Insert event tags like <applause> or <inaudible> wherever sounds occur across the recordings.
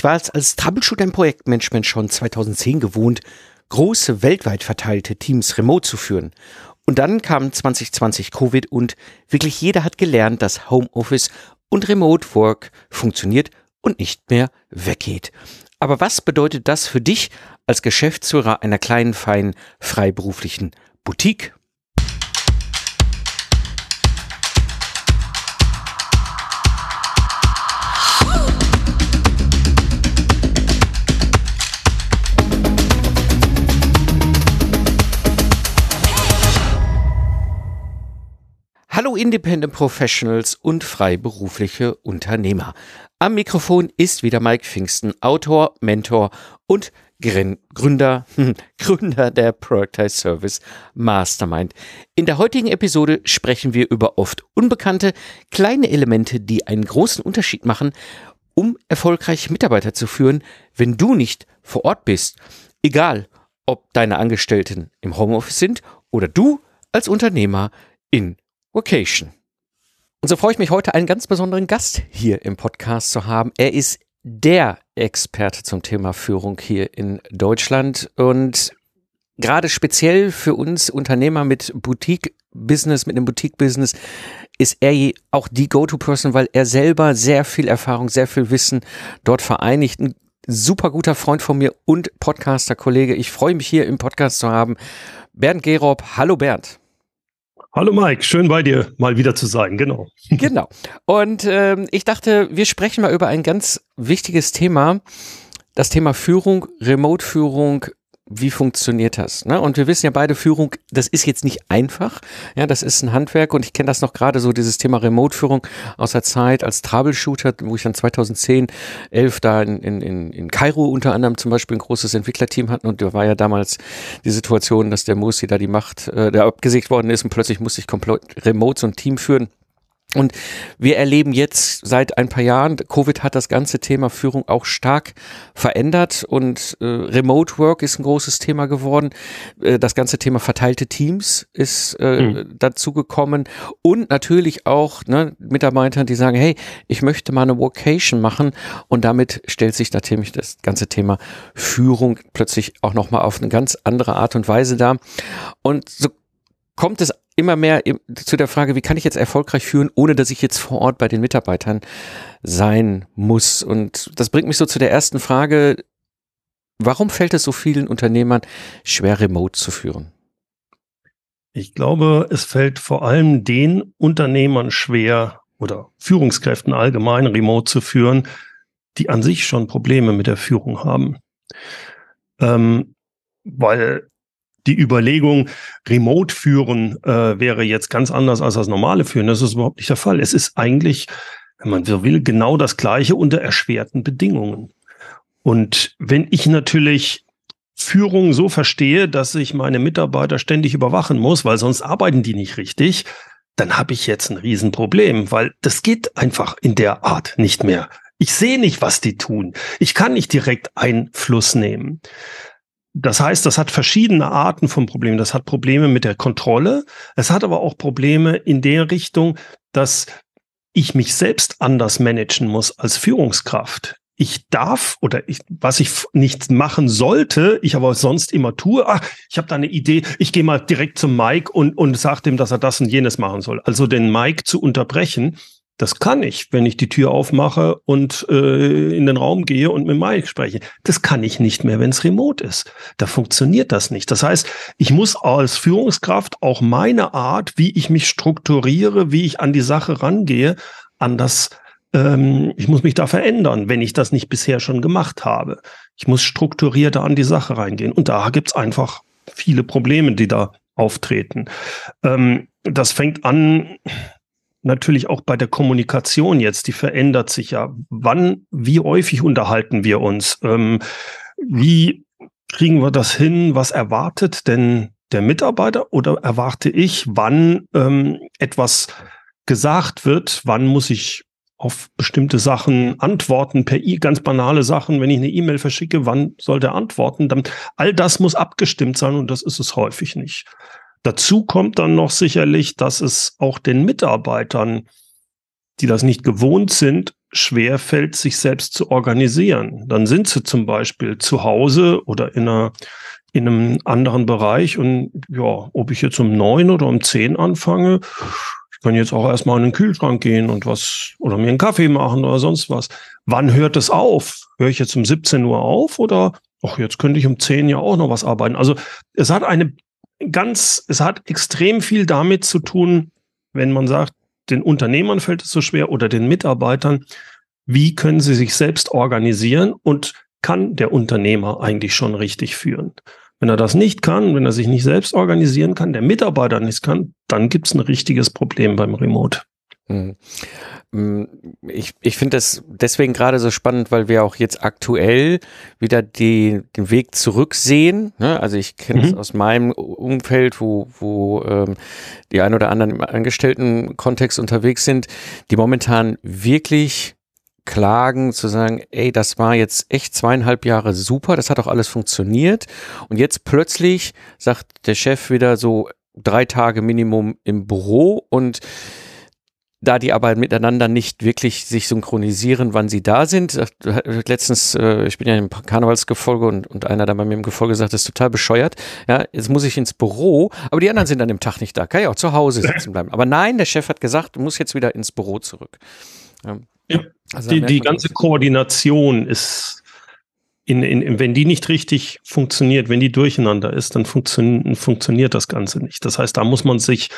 Ich war es als Troubleshooter im Projektmanagement schon 2010 gewohnt, große weltweit verteilte Teams remote zu führen. Und dann kam 2020 Covid und wirklich jeder hat gelernt, dass Homeoffice und Remote Work funktioniert und nicht mehr weggeht. Aber was bedeutet das für dich als Geschäftsführer einer kleinen, feinen, freiberuflichen Boutique? Hallo Independent Professionals und freiberufliche Unternehmer. Am Mikrofon ist wieder Mike Pfingsten, Autor, Mentor und Gründer, Gründer der Productize Service Mastermind. In der heutigen Episode sprechen wir über oft unbekannte kleine Elemente, die einen großen Unterschied machen, um erfolgreich Mitarbeiter zu führen, wenn du nicht vor Ort bist. Egal, ob deine Angestellten im Homeoffice sind oder du als Unternehmer in Vocation. Und so freue ich mich heute einen ganz besonderen Gast hier im Podcast zu haben. Er ist der Experte zum Thema Führung hier in Deutschland und gerade speziell für uns Unternehmer mit Boutique-Business, mit einem Boutique-Business ist er auch die Go-To-Person, weil er selber sehr viel Erfahrung, sehr viel Wissen dort vereinigt. Ein super guter Freund von mir und Podcaster-Kollege. Ich freue mich hier im Podcast zu haben. Bernd Gerob. Hallo Bernd. Hallo Mike, schön bei dir mal wieder zu sein, genau. <laughs> Genau. Und ähm, ich dachte, wir sprechen mal über ein ganz wichtiges Thema, das Thema Führung, Remote-Führung wie funktioniert das? Ne? Und wir wissen ja beide, Führung, das ist jetzt nicht einfach. Ja, das ist ein Handwerk und ich kenne das noch gerade so, dieses Thema Remote-Führung aus der Zeit als Troubleshooter, wo ich dann 2010, 11 da in, in, in Kairo unter anderem zum Beispiel ein großes Entwicklerteam hatten und da war ja damals die Situation, dass der Musi da die Macht, äh, der abgesägt worden ist und plötzlich musste ich komplett remote so ein Team führen. Und wir erleben jetzt seit ein paar Jahren, Covid hat das ganze Thema Führung auch stark verändert und äh, Remote Work ist ein großes Thema geworden. Äh, das ganze Thema verteilte Teams ist äh, mhm. dazu gekommen und natürlich auch ne, Mitarbeiter, die sagen, hey, ich möchte mal eine Vocation machen und damit stellt sich natürlich das ganze Thema Führung plötzlich auch nochmal auf eine ganz andere Art und Weise dar. Und so kommt es immer mehr zu der Frage, wie kann ich jetzt erfolgreich führen, ohne dass ich jetzt vor Ort bei den Mitarbeitern sein muss. Und das bringt mich so zu der ersten Frage, warum fällt es so vielen Unternehmern schwer, remote zu führen? Ich glaube, es fällt vor allem den Unternehmern schwer oder Führungskräften allgemein remote zu führen, die an sich schon Probleme mit der Führung haben. Ähm, weil die Überlegung, Remote führen äh, wäre jetzt ganz anders als das normale Führen. Das ist überhaupt nicht der Fall. Es ist eigentlich, wenn man so will, genau das Gleiche unter erschwerten Bedingungen. Und wenn ich natürlich Führung so verstehe, dass ich meine Mitarbeiter ständig überwachen muss, weil sonst arbeiten die nicht richtig, dann habe ich jetzt ein Riesenproblem, weil das geht einfach in der Art nicht mehr. Ich sehe nicht, was die tun. Ich kann nicht direkt Einfluss nehmen. Das heißt, das hat verschiedene Arten von Problemen. Das hat Probleme mit der Kontrolle. Es hat aber auch Probleme in der Richtung, dass ich mich selbst anders managen muss als Führungskraft. Ich darf oder ich, was ich nicht machen sollte, ich aber sonst immer tue, ach, ich habe da eine Idee, ich gehe mal direkt zum Mike und, und sage dem, dass er das und jenes machen soll. Also den Mike zu unterbrechen, das kann ich, wenn ich die Tür aufmache und äh, in den Raum gehe und mit Mike spreche. Das kann ich nicht mehr, wenn es remote ist. Da funktioniert das nicht. Das heißt, ich muss als Führungskraft auch meine Art, wie ich mich strukturiere, wie ich an die Sache rangehe, anders ähm, ich muss mich da verändern, wenn ich das nicht bisher schon gemacht habe. Ich muss strukturierter an die Sache reingehen. Und da gibt's einfach viele Probleme, die da auftreten. Ähm, das fängt an, natürlich auch bei der Kommunikation jetzt, die verändert sich ja. Wann, wie häufig unterhalten wir uns? Ähm, wie kriegen wir das hin? Was erwartet denn der Mitarbeiter oder erwarte ich, wann ähm, etwas gesagt wird? Wann muss ich auf bestimmte Sachen antworten, per I, ganz banale Sachen, wenn ich eine E-Mail verschicke, wann soll der antworten? Dann, all das muss abgestimmt sein und das ist es häufig nicht. Dazu kommt dann noch sicherlich, dass es auch den Mitarbeitern, die das nicht gewohnt sind, schwer fällt, sich selbst zu organisieren. Dann sind sie zum Beispiel zu Hause oder in einer in einem anderen Bereich und ja, ob ich jetzt um neun oder um zehn anfange, ich kann jetzt auch erstmal in den Kühlschrank gehen und was oder mir einen Kaffee machen oder sonst was. Wann hört es auf? Höre ich jetzt um 17 Uhr auf oder ach, jetzt könnte ich um 10 ja auch noch was arbeiten. Also es hat eine ganz, es hat extrem viel damit zu tun, wenn man sagt, den Unternehmern fällt es so schwer oder den Mitarbeitern, wie können sie sich selbst organisieren und kann der Unternehmer eigentlich schon richtig führen? Wenn er das nicht kann, wenn er sich nicht selbst organisieren kann, der Mitarbeiter nicht kann, dann gibt es ein richtiges Problem beim Remote. Mm, ich, ich finde das deswegen gerade so spannend, weil wir auch jetzt aktuell wieder die, den Weg zurücksehen. Ne? Also ich kenne es mhm. aus meinem Umfeld, wo, wo ähm, die ein oder anderen im Angestelltenkontext unterwegs sind, die momentan wirklich klagen, zu sagen, ey, das war jetzt echt zweieinhalb Jahre super, das hat auch alles funktioniert. Und jetzt plötzlich sagt der Chef wieder so drei Tage Minimum im Büro und da die aber miteinander nicht wirklich sich synchronisieren, wann sie da sind. Letztens, äh, ich bin ja im Karnevalsgefolge und, und einer da bei mir im Gefolge sagt, das ist total bescheuert. Ja, jetzt muss ich ins Büro, aber die anderen sind an dem Tag nicht da. Kann ja auch zu Hause sitzen bleiben. Aber nein, der Chef hat gesagt, du musst jetzt wieder ins Büro zurück. Ja. ja. Also die, die ganze Koordination ist in, in, wenn die nicht richtig funktioniert, wenn die durcheinander ist, dann funktio funktioniert das Ganze nicht. Das heißt, da muss man sich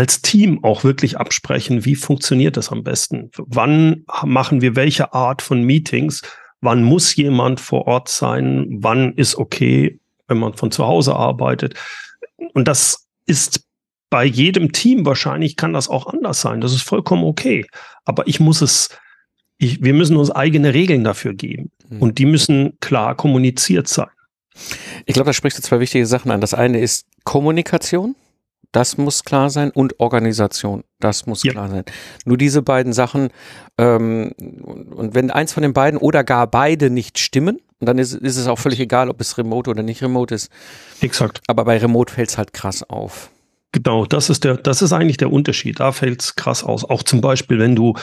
als Team auch wirklich absprechen, wie funktioniert das am besten? Wann machen wir welche Art von Meetings? Wann muss jemand vor Ort sein? Wann ist okay, wenn man von zu Hause arbeitet? Und das ist bei jedem Team wahrscheinlich kann das auch anders sein. Das ist vollkommen okay. Aber ich muss es, ich, wir müssen uns eigene Regeln dafür geben. Mhm. Und die müssen klar kommuniziert sein. Ich glaube, da sprichst du zwei wichtige Sachen an. Das eine ist Kommunikation das muss klar sein und Organisation, das muss ja. klar sein. Nur diese beiden Sachen, ähm, und wenn eins von den beiden oder gar beide nicht stimmen, dann ist, ist es auch völlig egal, ob es remote oder nicht remote ist. Exakt. Aber bei remote fällt es halt krass auf. Genau, das ist der, das ist eigentlich der Unterschied. Da fällt es krass aus. Auch zum Beispiel, wenn du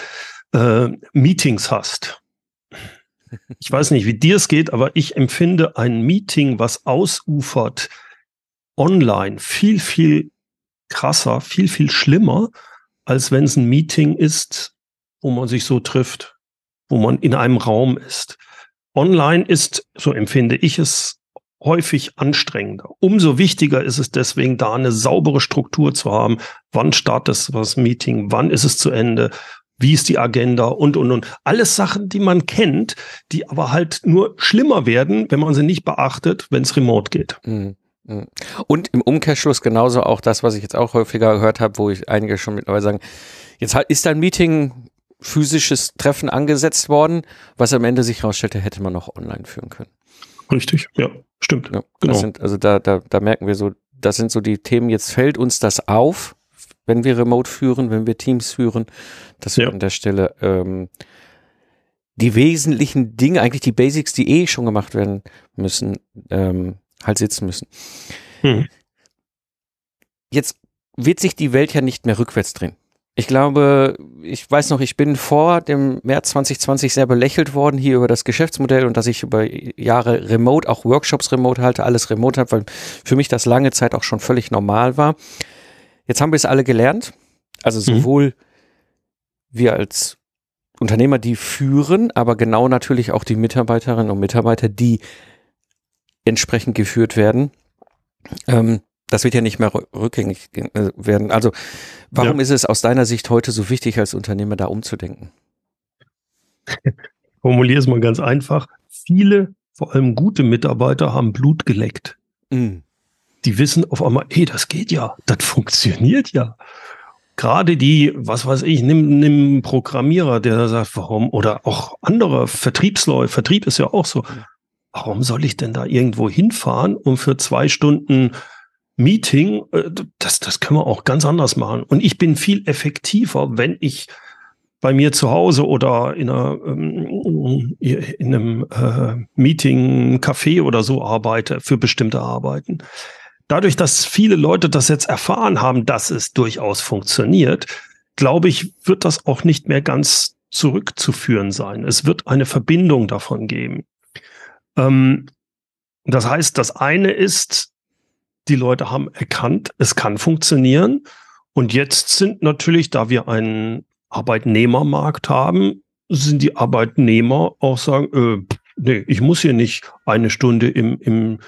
äh, Meetings hast. Ich weiß nicht, wie dir es geht, aber ich empfinde ein Meeting, was ausufert, online viel, viel krasser, viel, viel schlimmer, als wenn es ein Meeting ist, wo man sich so trifft, wo man in einem Raum ist. Online ist, so empfinde ich es, häufig anstrengender. Umso wichtiger ist es deswegen, da eine saubere Struktur zu haben. Wann startet das Meeting? Wann ist es zu Ende? Wie ist die Agenda? Und, und, und. Alles Sachen, die man kennt, die aber halt nur schlimmer werden, wenn man sie nicht beachtet, wenn es remote geht. Mhm. Mhm. Und im Umkehrschluss genauso auch das, was ich jetzt auch häufiger gehört habe, wo ich einige schon mittlerweile sagen, jetzt ist ein Meeting, physisches Treffen angesetzt worden, was am Ende sich herausstellte, hätte man noch online führen können. Richtig, ja, stimmt. Ja, genau. Sind, also da, da, da merken wir so, das sind so die Themen, jetzt fällt uns das auf, wenn wir Remote führen, wenn wir Teams führen, dass wir ja. an der Stelle ähm, die wesentlichen Dinge, eigentlich die Basics, die eh schon gemacht werden müssen, ähm, halt sitzen müssen. Hm. Jetzt wird sich die Welt ja nicht mehr rückwärts drehen. Ich glaube, ich weiß noch, ich bin vor dem März 2020 sehr belächelt worden hier über das Geschäftsmodell und dass ich über Jahre remote, auch Workshops remote halte, alles remote habe, weil für mich das lange Zeit auch schon völlig normal war. Jetzt haben wir es alle gelernt. Also mhm. sowohl mhm. wir als Unternehmer, die führen, aber genau natürlich auch die Mitarbeiterinnen und Mitarbeiter, die entsprechend geführt werden. Ähm, das wird ja nicht mehr rückgängig äh, werden. Also warum ja. ist es aus deiner Sicht heute so wichtig, als Unternehmer da umzudenken? <laughs> Formuliere es mal ganz einfach. Viele, vor allem gute Mitarbeiter, haben Blut geleckt. Mm. Die wissen auf einmal, hey, das geht ja, das funktioniert ja. Gerade die, was weiß ich, nimm, nimm Programmierer, der sagt, warum, oder auch andere Vertriebsleute, Vertrieb ist ja auch so warum soll ich denn da irgendwo hinfahren, um für zwei Stunden Meeting, äh, das, das können wir auch ganz anders machen. Und ich bin viel effektiver, wenn ich bei mir zu Hause oder in, einer, ähm, in einem äh, Meeting, Café oder so arbeite für bestimmte Arbeiten. Dadurch, dass viele Leute das jetzt erfahren haben, dass es durchaus funktioniert, glaube ich, wird das auch nicht mehr ganz zurückzuführen sein. Es wird eine Verbindung davon geben. Ähm, das heißt, das eine ist, die Leute haben erkannt, es kann funktionieren. Und jetzt sind natürlich, da wir einen Arbeitnehmermarkt haben, sind die Arbeitnehmer auch sagen, äh, nee, ich muss hier nicht eine Stunde im, im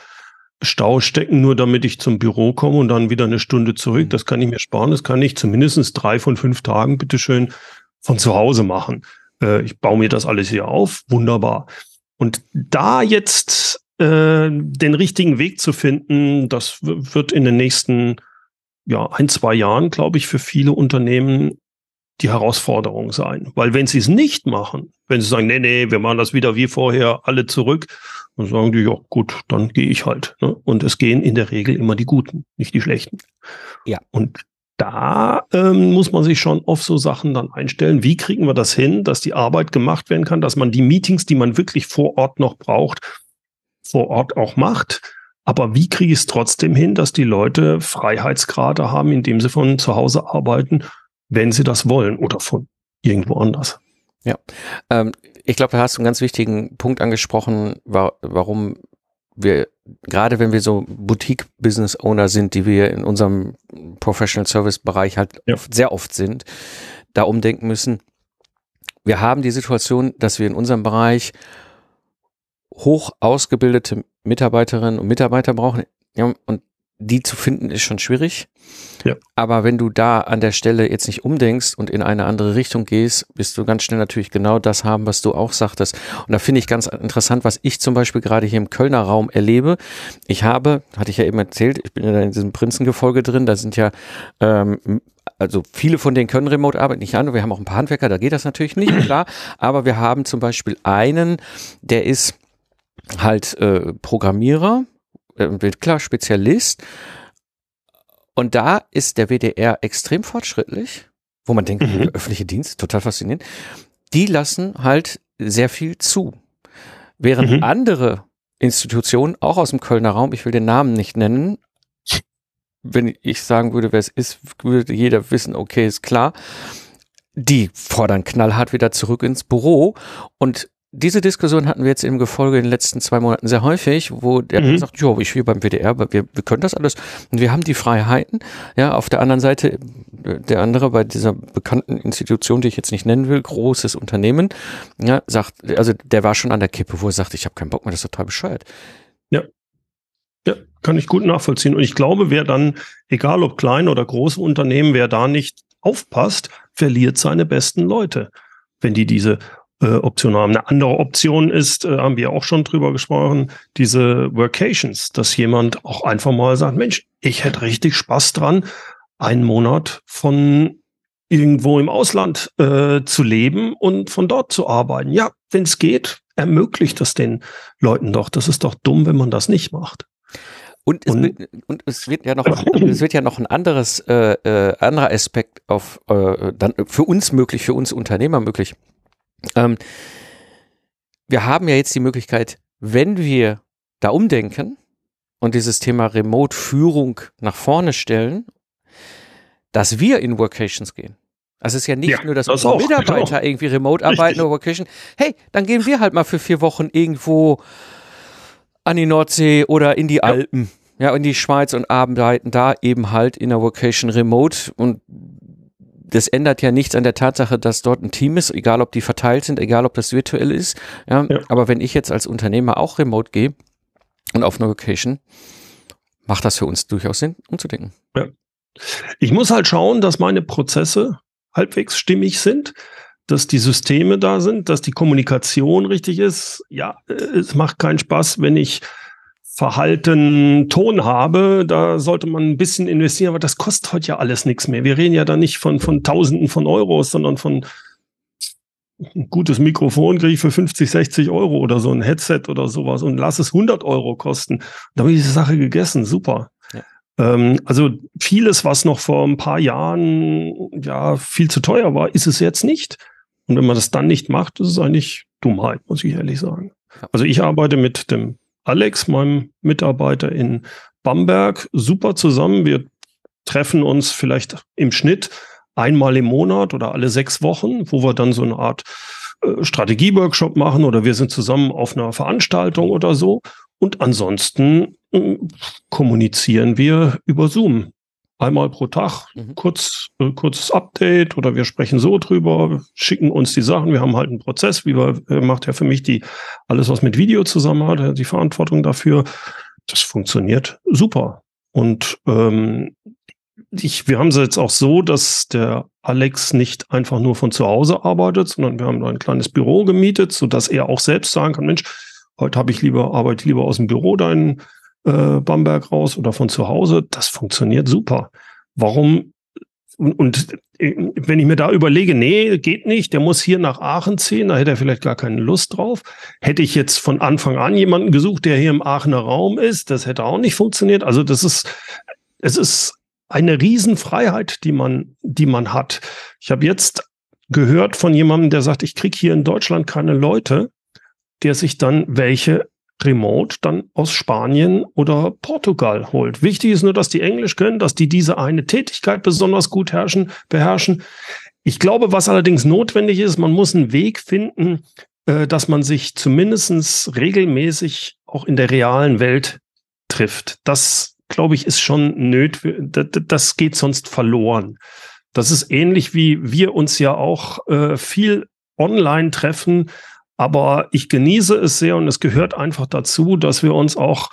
Stau stecken, nur damit ich zum Büro komme und dann wieder eine Stunde zurück. Mhm. Das kann ich mir sparen. Das kann ich zumindest drei von fünf Tagen bitteschön von zu Hause machen. Äh, ich baue mir das alles hier auf. Wunderbar. Und da jetzt äh, den richtigen Weg zu finden, das wird in den nächsten ja, ein, zwei Jahren, glaube ich, für viele Unternehmen die Herausforderung sein. Weil wenn sie es nicht machen, wenn sie sagen, nee, nee, wir machen das wieder wie vorher, alle zurück, dann sagen die, ja gut, dann gehe ich halt. Ne? Und es gehen in der Regel immer die Guten, nicht die Schlechten. Ja. Und da ähm, muss man sich schon auf so Sachen dann einstellen. Wie kriegen wir das hin, dass die Arbeit gemacht werden kann, dass man die Meetings, die man wirklich vor Ort noch braucht, vor Ort auch macht? Aber wie kriege ich es trotzdem hin, dass die Leute Freiheitsgrade haben, indem sie von zu Hause arbeiten wenn sie das wollen oder von irgendwo anders. Ja, ähm, ich glaube, da hast du einen ganz wichtigen Punkt angesprochen, wa warum wir, gerade wenn wir so Boutique-Business-Owner sind, die wir in unserem Professional Service-Bereich halt ja. sehr oft sind, da umdenken müssen. Wir haben die Situation, dass wir in unserem Bereich hoch ausgebildete Mitarbeiterinnen und Mitarbeiter brauchen. Ja, und die zu finden ist schon schwierig. Ja. Aber wenn du da an der Stelle jetzt nicht umdenkst und in eine andere Richtung gehst, bist du ganz schnell natürlich genau das haben, was du auch sagtest. Und da finde ich ganz interessant, was ich zum Beispiel gerade hier im Kölner Raum erlebe. Ich habe, hatte ich ja eben erzählt, ich bin ja in diesem Prinzengefolge drin, da sind ja ähm, also viele von denen können Remote arbeiten, nicht an. Wir haben auch ein paar Handwerker, da geht das natürlich nicht, <clears throat> klar. Aber wir haben zum Beispiel einen, der ist halt äh, Programmierer, äh, klar Spezialist. Und da ist der WDR extrem fortschrittlich, wo man denkt, mhm. öffentliche Dienst, total faszinierend. Die lassen halt sehr viel zu. Während mhm. andere Institutionen, auch aus dem Kölner Raum, ich will den Namen nicht nennen, wenn ich sagen würde, wer es ist, würde jeder wissen, okay, ist klar. Die fordern knallhart wieder zurück ins Büro und diese Diskussion hatten wir jetzt im Gefolge in den letzten zwei Monaten sehr häufig, wo der mhm. sagt, ja, ich will beim WDR, wir, wir können das alles und wir haben die Freiheiten. Ja, auf der anderen Seite äh, der andere bei dieser bekannten Institution, die ich jetzt nicht nennen will, großes Unternehmen, ja, sagt, also der war schon an der Kippe, wo er sagt, ich habe keinen Bock mehr, das ist total bescheuert. Ja. Ja, kann ich gut nachvollziehen. Und ich glaube, wer dann, egal ob klein oder große Unternehmen, wer da nicht aufpasst, verliert seine besten Leute wenn die diese äh, Option haben. Eine andere Option ist, äh, haben wir auch schon drüber gesprochen, diese Workations, dass jemand auch einfach mal sagt, Mensch, ich hätte richtig Spaß dran, einen Monat von irgendwo im Ausland äh, zu leben und von dort zu arbeiten. Ja, wenn es geht, ermöglicht das den Leuten doch. Das ist doch dumm, wenn man das nicht macht. Und es, und, wird, und es wird ja noch, <coughs> es wird ja noch ein anderes, äh, äh, anderer Aspekt auf äh, dann für uns möglich, für uns Unternehmer möglich. Ähm, wir haben ja jetzt die Möglichkeit, wenn wir da umdenken und dieses Thema Remote-Führung nach vorne stellen, dass wir in Workations gehen. Also es ist ja nicht ja, nur, dass das unsere Mitarbeiter genau. irgendwie remote arbeiten oder Workation. Hey, dann gehen wir halt mal für vier Wochen irgendwo an die Nordsee oder in die ja. Alpen, ja, in die Schweiz und arbeiten da eben halt in der Vocation remote und das ändert ja nichts an der Tatsache, dass dort ein Team ist, egal ob die verteilt sind, egal ob das virtuell ist. Ja, ja. Aber wenn ich jetzt als Unternehmer auch remote gehe und auf eine Location, macht das für uns durchaus Sinn, umzudenken. Ja. Ich muss halt schauen, dass meine Prozesse halbwegs stimmig sind, dass die Systeme da sind, dass die Kommunikation richtig ist. Ja, es macht keinen Spaß, wenn ich Verhalten Ton habe, da sollte man ein bisschen investieren, aber das kostet heute ja alles nichts mehr. Wir reden ja da nicht von, von Tausenden von Euros, sondern von ein gutes Mikrofon kriege ich für 50, 60 Euro oder so ein Headset oder sowas und lass es 100 Euro kosten. Da habe ich diese Sache gegessen. Super. Ja. Ähm, also vieles, was noch vor ein paar Jahren ja viel zu teuer war, ist es jetzt nicht. Und wenn man das dann nicht macht, ist es eigentlich Dummheit, muss ich ehrlich sagen. Also ich arbeite mit dem Alex, meinem Mitarbeiter in Bamberg, super zusammen. Wir treffen uns vielleicht im Schnitt einmal im Monat oder alle sechs Wochen, wo wir dann so eine Art äh, Strategieworkshop machen oder wir sind zusammen auf einer Veranstaltung oder so. Und ansonsten äh, kommunizieren wir über Zoom. Einmal pro Tag, mhm. kurz, äh, kurzes Update oder wir sprechen so drüber, schicken uns die Sachen. Wir haben halt einen Prozess, wie wir, äh, macht ja für mich die, alles was mit Video zusammen hat, die Verantwortung dafür. Das funktioniert super. Und ähm, ich, wir haben es jetzt auch so, dass der Alex nicht einfach nur von zu Hause arbeitet, sondern wir haben ein kleines Büro gemietet, so dass er auch selbst sagen kann, Mensch, heute habe ich lieber, arbeite lieber aus dem Büro da in äh, Bamberg raus oder von zu Hause. Das funktioniert super. Warum? Und, und äh, wenn ich mir da überlege, nee, geht nicht, der muss hier nach Aachen ziehen, da hätte er vielleicht gar keine Lust drauf. Hätte ich jetzt von Anfang an jemanden gesucht, der hier im Aachener Raum ist, das hätte auch nicht funktioniert. Also das ist, es ist eine Riesenfreiheit, die man, die man hat. Ich habe jetzt gehört von jemandem, der sagt, ich kriege hier in Deutschland keine Leute, der sich dann welche remote dann aus Spanien oder Portugal holt. Wichtig ist nur, dass die Englisch können, dass die diese eine Tätigkeit besonders gut herrschen, beherrschen. Ich glaube, was allerdings notwendig ist, man muss einen Weg finden, äh, dass man sich zumindestens regelmäßig auch in der realen Welt trifft. Das glaube ich, ist schon nötig. Das geht sonst verloren. Das ist ähnlich wie wir uns ja auch äh, viel online treffen. Aber ich genieße es sehr und es gehört einfach dazu, dass wir uns auch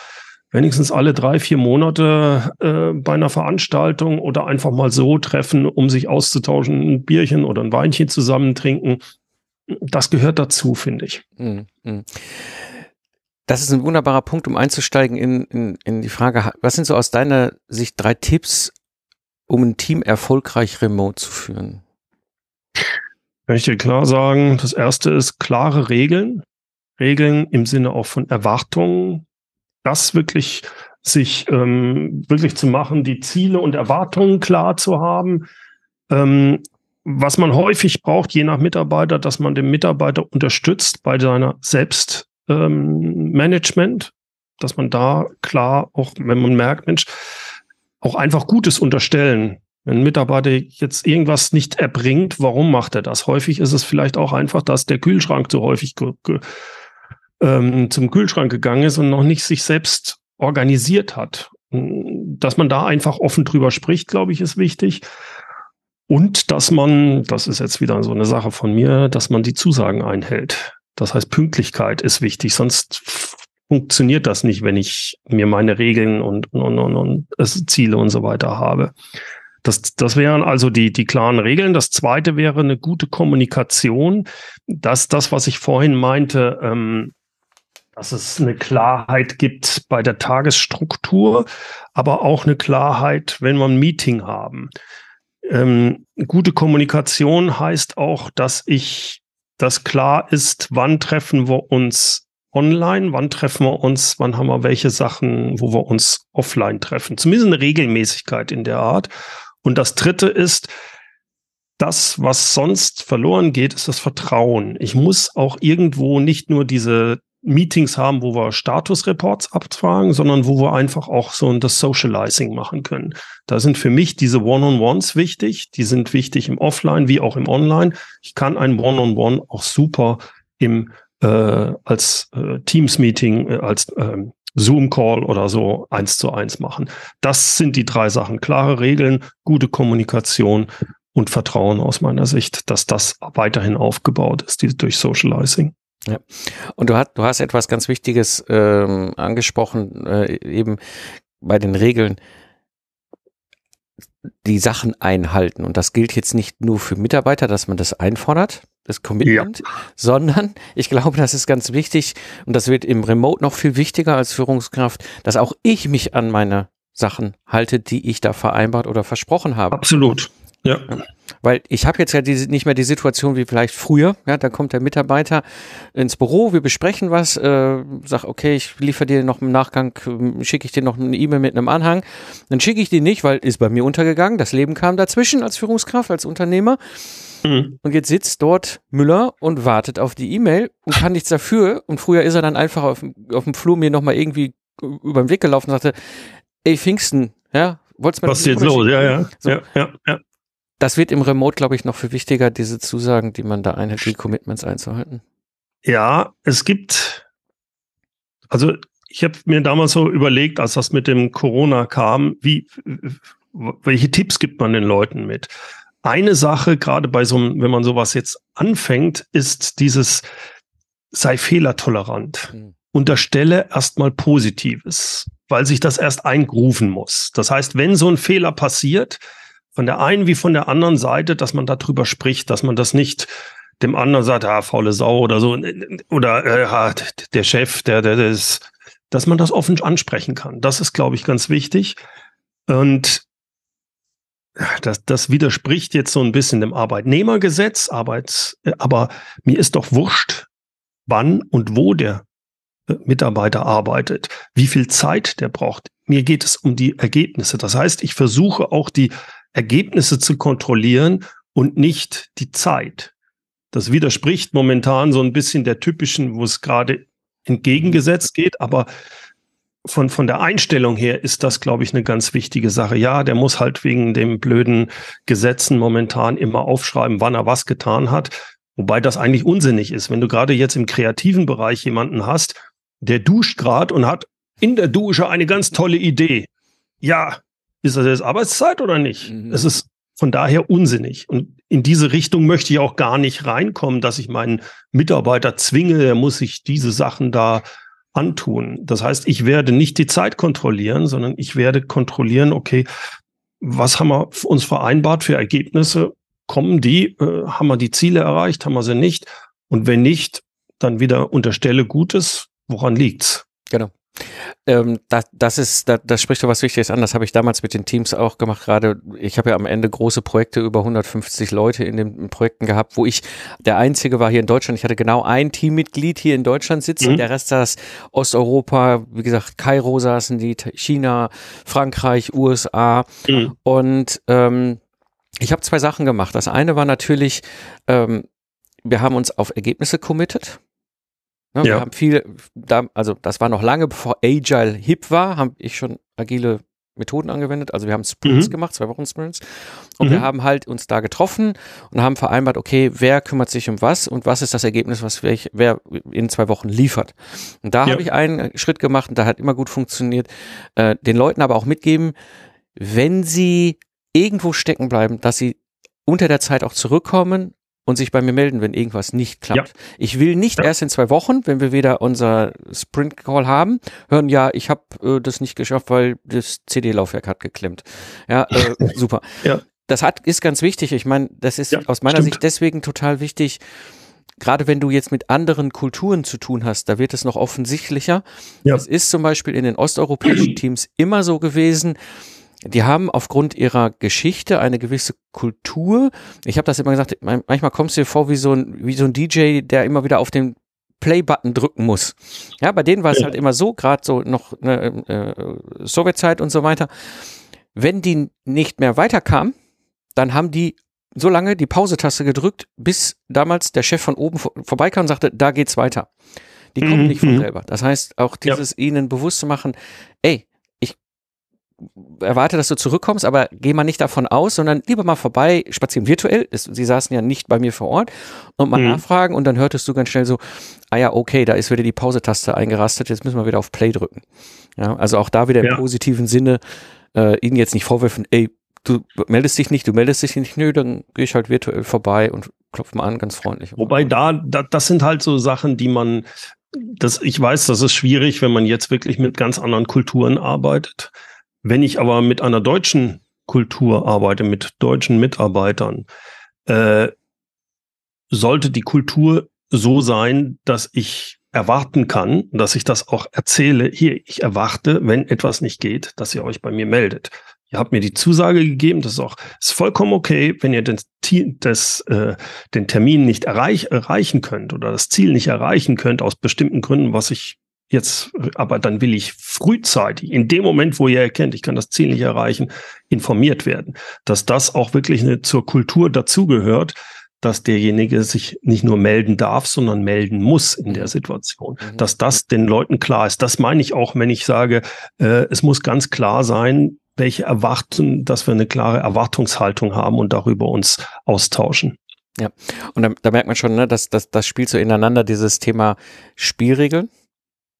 wenigstens alle drei, vier Monate äh, bei einer Veranstaltung oder einfach mal so treffen, um sich auszutauschen, ein Bierchen oder ein Weinchen zusammen trinken. Das gehört dazu, finde ich. Mhm. Das ist ein wunderbarer Punkt, um einzusteigen in, in, in die Frage, was sind so aus deiner Sicht drei Tipps, um ein Team erfolgreich remote zu führen? Kann ich dir klar sagen, das erste ist klare Regeln. Regeln im Sinne auch von Erwartungen. Das wirklich sich ähm, wirklich zu machen, die Ziele und Erwartungen klar zu haben. Ähm, was man häufig braucht, je nach Mitarbeiter, dass man den Mitarbeiter unterstützt bei seiner Selbst ähm, dass man da klar auch, wenn man merkt, Mensch, auch einfach Gutes unterstellen. Wenn ein Mitarbeiter jetzt irgendwas nicht erbringt, warum macht er das? Häufig ist es vielleicht auch einfach, dass der Kühlschrank zu häufig ähm, zum Kühlschrank gegangen ist und noch nicht sich selbst organisiert hat. Dass man da einfach offen drüber spricht, glaube ich, ist wichtig. Und dass man, das ist jetzt wieder so eine Sache von mir, dass man die Zusagen einhält. Das heißt, Pünktlichkeit ist wichtig, sonst funktioniert das nicht, wenn ich mir meine Regeln und, und, und, und Ziele und so weiter habe. Das, das wären also die, die klaren Regeln. Das zweite wäre eine gute Kommunikation. Das, das, was ich vorhin meinte, ähm, dass es eine Klarheit gibt bei der Tagesstruktur, aber auch eine Klarheit, wenn wir ein Meeting haben. Ähm, gute Kommunikation heißt auch, dass ich dass klar ist, wann treffen wir uns online, wann treffen wir uns, wann haben wir welche Sachen, wo wir uns offline treffen. Zumindest eine Regelmäßigkeit in der Art. Und das Dritte ist, das, was sonst verloren geht, ist das Vertrauen. Ich muss auch irgendwo nicht nur diese Meetings haben, wo wir Statusreports abfragen, sondern wo wir einfach auch so das Socializing machen können. Da sind für mich diese One-on-Ones wichtig. Die sind wichtig im Offline wie auch im Online. Ich kann ein One-on-One auch super im äh, als äh, Teams-Meeting, äh, als ähm, Zoom-Call oder so eins zu eins machen. Das sind die drei Sachen. Klare Regeln, gute Kommunikation und Vertrauen aus meiner Sicht, dass das weiterhin aufgebaut ist, die, durch Socializing. Ja. Und du hast, du hast etwas ganz Wichtiges ähm, angesprochen, äh, eben bei den Regeln die Sachen einhalten. Und das gilt jetzt nicht nur für Mitarbeiter, dass man das einfordert, das Commitment, ja. sondern ich glaube, das ist ganz wichtig und das wird im Remote noch viel wichtiger als Führungskraft, dass auch ich mich an meine Sachen halte, die ich da vereinbart oder versprochen habe. Absolut. Ja. Weil ich habe jetzt ja diese, nicht mehr die Situation wie vielleicht früher. Ja, da kommt der Mitarbeiter ins Büro, wir besprechen was, äh, sag, okay, ich liefere dir noch im Nachgang, äh, schicke ich dir noch eine E-Mail mit einem Anhang. Dann schicke ich die nicht, weil ist bei mir untergegangen. Das Leben kam dazwischen als Führungskraft, als Unternehmer. Mhm. Und jetzt sitzt dort Müller und wartet auf die E-Mail und kann nichts dafür. Und früher ist er dann einfach auf, auf dem Flur mir nochmal irgendwie über den Weg gelaufen und sagte, ey Pfingsten, ja, wolltest mal Was ist jetzt los? Ja, ja. So. ja, ja, ja. das wird im Remote, glaube ich, noch viel wichtiger, diese Zusagen, die man da einhält, die Commitments einzuhalten. Ja, es gibt, also ich habe mir damals so überlegt, als das mit dem Corona kam, wie, welche Tipps gibt man den Leuten mit? Eine Sache, gerade bei so einem, wenn man sowas jetzt anfängt, ist dieses, sei fehlertolerant. Mhm. Unterstelle erstmal Positives, weil sich das erst eingrufen muss. Das heißt, wenn so ein Fehler passiert, von der einen wie von der anderen Seite, dass man darüber spricht, dass man das nicht dem anderen sagt, ah, faule Sau oder so, oder äh, der Chef, der, der, der ist, dass man das offen ansprechen kann. Das ist, glaube ich, ganz wichtig. Und das, das widerspricht jetzt so ein bisschen dem Arbeitnehmergesetz, Arbeits, aber mir ist doch wurscht, wann und wo der äh, Mitarbeiter arbeitet, wie viel Zeit der braucht. Mir geht es um die Ergebnisse. Das heißt, ich versuche auch die Ergebnisse zu kontrollieren und nicht die Zeit. Das widerspricht momentan so ein bisschen der typischen, wo es gerade entgegengesetzt geht, aber von, von der Einstellung her ist das, glaube ich, eine ganz wichtige Sache. Ja, der muss halt wegen dem blöden Gesetzen momentan immer aufschreiben, wann er was getan hat. Wobei das eigentlich unsinnig ist. Wenn du gerade jetzt im kreativen Bereich jemanden hast, der duscht gerade und hat in der Dusche eine ganz tolle Idee. Ja, ist das jetzt Arbeitszeit oder nicht? Mhm. Es ist von daher unsinnig. Und in diese Richtung möchte ich auch gar nicht reinkommen, dass ich meinen Mitarbeiter zwinge, er muss sich diese Sachen da antun. Das heißt, ich werde nicht die Zeit kontrollieren, sondern ich werde kontrollieren, okay, was haben wir uns vereinbart für Ergebnisse? Kommen die? Äh, haben wir die Ziele erreicht? Haben wir sie nicht? Und wenn nicht, dann wieder unterstelle Gutes. Woran liegt's? Genau. Ähm, das, das ist, das, das spricht doch was Wichtiges an. Das habe ich damals mit den Teams auch gemacht. Gerade, ich habe ja am Ende große Projekte, über 150 Leute in den Projekten gehabt, wo ich der Einzige war hier in Deutschland. Ich hatte genau ein Teammitglied hier in Deutschland sitzen. Mhm. Der Rest saß Osteuropa, wie gesagt, Kairo saßen die, China, Frankreich, USA. Mhm. Und ähm, ich habe zwei Sachen gemacht. Das eine war natürlich, ähm, wir haben uns auf Ergebnisse committed. Ne, ja. Wir haben viel, da, also das war noch lange bevor Agile hip war, habe ich schon agile Methoden angewendet. Also wir haben Sprints mhm. gemacht, zwei Wochen Sprints. Und mhm. wir haben halt uns da getroffen und haben vereinbart, okay, wer kümmert sich um was und was ist das Ergebnis, was wer, wer in zwei Wochen liefert. Und da ja. habe ich einen Schritt gemacht und da hat immer gut funktioniert. Äh, den Leuten aber auch mitgeben, wenn sie irgendwo stecken bleiben, dass sie unter der Zeit auch zurückkommen und sich bei mir melden, wenn irgendwas nicht klappt. Ja. Ich will nicht ja. erst in zwei Wochen, wenn wir wieder unser Sprint Call haben, hören, ja, ich habe äh, das nicht geschafft, weil das CD-Laufwerk hat geklemmt. Ja, äh, <laughs> super. Ja. Das hat, ist ganz wichtig. Ich meine, das ist ja, aus meiner stimmt. Sicht deswegen total wichtig. Gerade wenn du jetzt mit anderen Kulturen zu tun hast, da wird es noch offensichtlicher. Ja. Es ist zum Beispiel in den osteuropäischen Teams immer so gewesen, die haben aufgrund ihrer Geschichte eine gewisse Kultur. Ich habe das immer gesagt, manchmal kommst du dir vor wie so ein, wie so ein DJ, der immer wieder auf den Play-Button drücken muss. Ja, bei denen war es ja. halt immer so, gerade so noch ne, äh, Sowjetzeit und so weiter. Wenn die nicht mehr weiterkamen, dann haben die so lange die Pause-Taste gedrückt, bis damals der Chef von oben vor, vorbeikam und sagte, da geht's weiter. Die kommen mhm. nicht von mhm. selber. Das heißt, auch dieses ja. ihnen bewusst zu machen, ey, erwarte, dass du zurückkommst, aber geh mal nicht davon aus, sondern lieber mal vorbei, spazieren virtuell. Sie saßen ja nicht bei mir vor Ort und mal mhm. nachfragen und dann hörtest du ganz schnell so, ah ja, okay, da ist wieder die Pause-Taste eingerastet, jetzt müssen wir wieder auf Play drücken. Ja, also auch da wieder im positiven Sinne, äh, ihnen jetzt nicht vorwerfen, ey, du meldest dich nicht, du meldest dich nicht, nö, dann gehe ich halt virtuell vorbei und klopfe mal an, ganz freundlich. Wobei da, da, das sind halt so Sachen, die man, das, ich weiß, das ist schwierig, wenn man jetzt wirklich mit ganz anderen Kulturen arbeitet. Wenn ich aber mit einer deutschen Kultur arbeite, mit deutschen Mitarbeitern, äh, sollte die Kultur so sein, dass ich erwarten kann, dass ich das auch erzähle. Hier, ich erwarte, wenn etwas nicht geht, dass ihr euch bei mir meldet. Ihr habt mir die Zusage gegeben, das ist auch ist vollkommen okay, wenn ihr den, das, äh, den Termin nicht erreich, erreichen könnt oder das Ziel nicht erreichen könnt aus bestimmten Gründen, was ich Jetzt, aber dann will ich frühzeitig, in dem Moment, wo ihr erkennt, ich kann das Ziel nicht erreichen, informiert werden, dass das auch wirklich eine, zur Kultur dazugehört, dass derjenige sich nicht nur melden darf, sondern melden muss in der. Situation. Mhm. Dass das den Leuten klar ist. Das meine ich auch, wenn ich sage, äh, es muss ganz klar sein, welche erwarten, dass wir eine klare Erwartungshaltung haben und darüber uns austauschen. Ja, und da, da merkt man schon, ne, dass das, das spielt so ineinander dieses Thema Spielregeln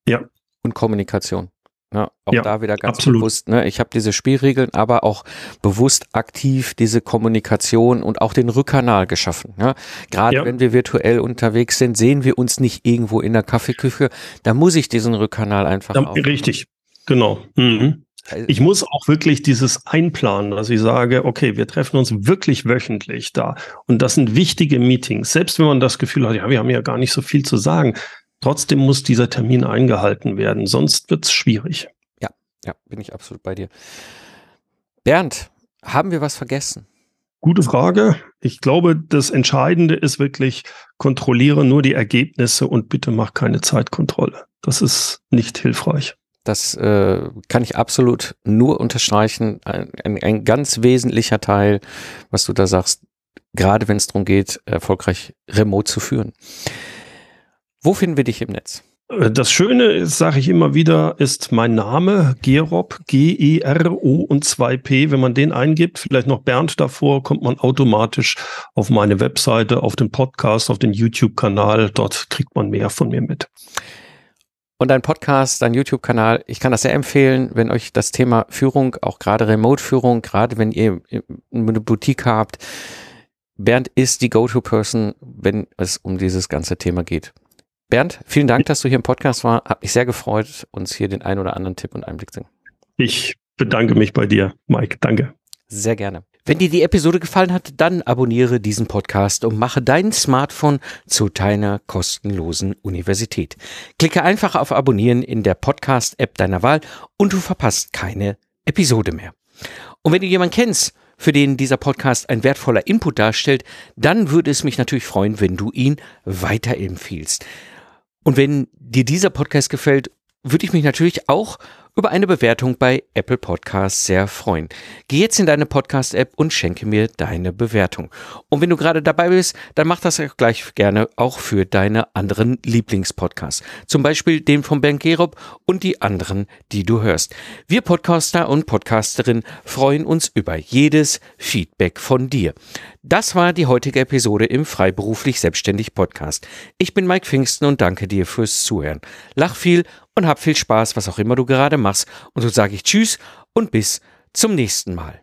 ja. und Kommunikation. Ja, auch Ja, da wieder ganz absolut. bewusst, ne, ich habe diese Spielregeln, aber auch bewusst aktiv diese Kommunikation und auch den Rückkanal geschaffen. Ja. Gerade Ja. wenn wir virtuell unterwegs sind, sehen wir uns nicht irgendwo in der Kaffeeküche, da muss ich diesen Rückkanal einfach auf. richtig, genau. Mhm. Ich muss auch wirklich dieses einplanen, dass ich sage, okay, wir treffen uns wirklich wöchentlich da. Und das sind wichtige Meetings. Selbst wenn man das Gefühl hat, ja, wir haben ja gar nicht so viel zu sagen. Trotzdem muss dieser Termin eingehalten werden, sonst wird's schwierig. Ja, bin ich absolut bei dir. Bernd, haben wir was vergessen? Gute Frage. Ich glaube, das Entscheidende ist wirklich, kontrolliere nur die Ergebnisse und bitte mach keine Zeitkontrolle. Das ist nicht hilfreich. Das äh, kann ich absolut nur unterstreichen. Ein, ein, ein ganz wesentlicher Teil, was du da sagst, gerade wenn es darum geht, erfolgreich remote zu führen. Wo finden wir dich im Netz? Äh, Das Schöne ist, sage ich immer wieder, ist mein Name, Gerob, G-E-R-O und 2P. Wenn man den eingibt, vielleicht noch Bernd davor, kommt man automatisch auf meine Webseite, auf den Podcast, auf den YouTube-Kanal. Dort kriegt man mehr von mir mit. Und dein Podcast, dein YouTube-Kanal, ich kann das sehr empfehlen, wenn euch das Thema Führung, auch gerade Remote-Führung, gerade wenn ihr eine Boutique habt, Bernd ist die Go-To-Person, wenn es um dieses ganze Thema geht. Bernd, vielen Dank, dass du hier im Podcast war. Hat mich sehr gefreut, uns hier den ein oder anderen Tipp und Einblick zu Ich bedanke mich bei dir, Mike. Danke. Sehr gerne. Wenn dir die Episode gefallen hat, dann abonniere diesen Podcast und mache dein Smartphone zu deiner kostenlosen Universität. Klicke einfach auf Abonnieren in der Podcast-App deiner Wahl und du verpasst keine Episode mehr. Und wenn du jemanden kennst, für den dieser Podcast ein wertvoller Input darstellt, dann würde es mich natürlich freuen, wenn du ihn weiterempfiehlst. Und wenn dir dieser Podcast gefällt, würde ich mich natürlich auch über eine Bewertung bei Apple Podcasts sehr freuen. Geh jetzt in deine Podcast-App und schenke mir deine Bewertung. Und wenn du gerade dabei bist, dann mach das auch gleich gerne auch für deine anderen Lieblingspodcasts. Zum Beispiel den von Ben Gerob und die anderen, die du hörst. Wir Podcaster und Podcasterinnen freuen uns über jedes Feedback von dir. Das war die heutige Episode im Freiberuflich Selbstständig Podcast. Ich bin Mike Pfingsten und danke dir fürs Zuhören. Lach viel und hab viel Spaß, was auch immer du gerade machst. Und so sage ich Tschüss und bis zum nächsten Mal.